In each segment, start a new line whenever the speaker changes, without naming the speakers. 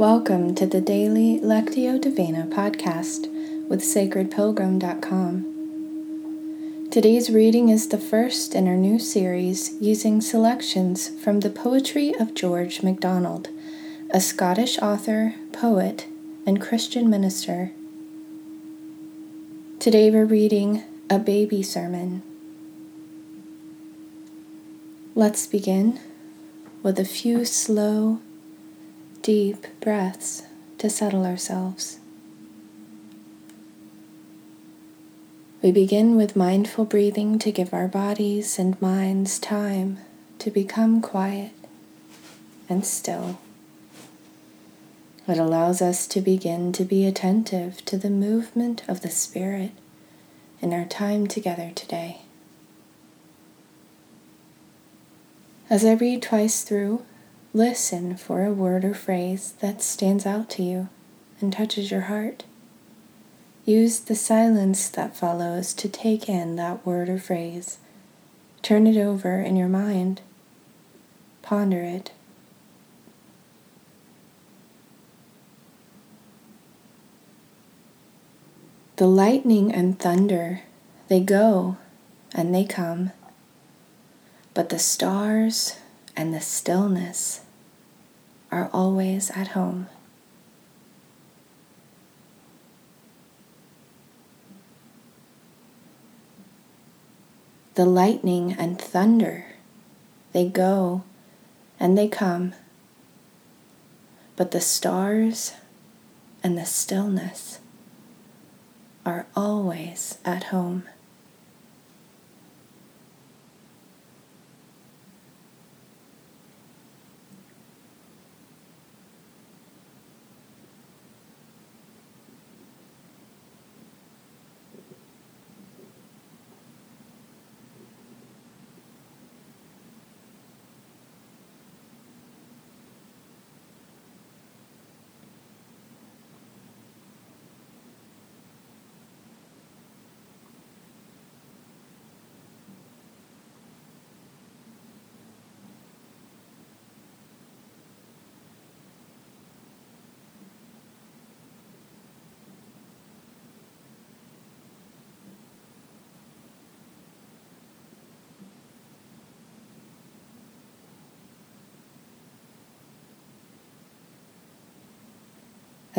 Welcome to the daily Lectio Divina podcast with sacredpilgrim.com. Today's reading is the first in our new series using selections from the poetry of George MacDonald, a Scottish author, poet, and Christian minister. Today we're reading a baby sermon. Let's begin with a few slow, deep breaths to settle ourselves. We begin with mindful breathing to give our bodies and minds time to become quiet and still. It allows us to begin to be attentive to the movement of the Spirit in our time together today. As I read twice through, Listen for a word or phrase that stands out to you and touches your heart. Use the silence that follows to take in that word or phrase. Turn it over in your mind. Ponder it. The lightning and thunder, they go and they come, but the stars and the stillness are always at home. The lightning and thunder, they go and they come, but the stars and the stillness are always at home.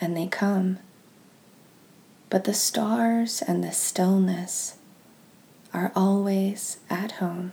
and they come. But the stars and the stillness are always at home.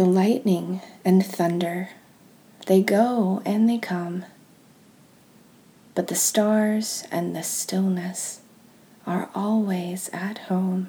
The lightning and thunder, they go and they come, but the stars and the stillness are always at home.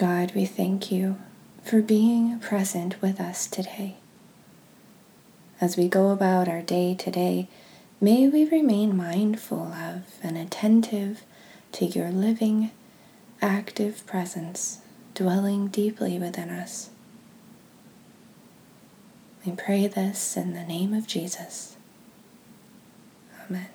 God, we thank you for being present with us today. As we go about our day today, may we remain mindful of and attentive to your living, active presence dwelling deeply within us. We pray this in the name of Jesus. Amen.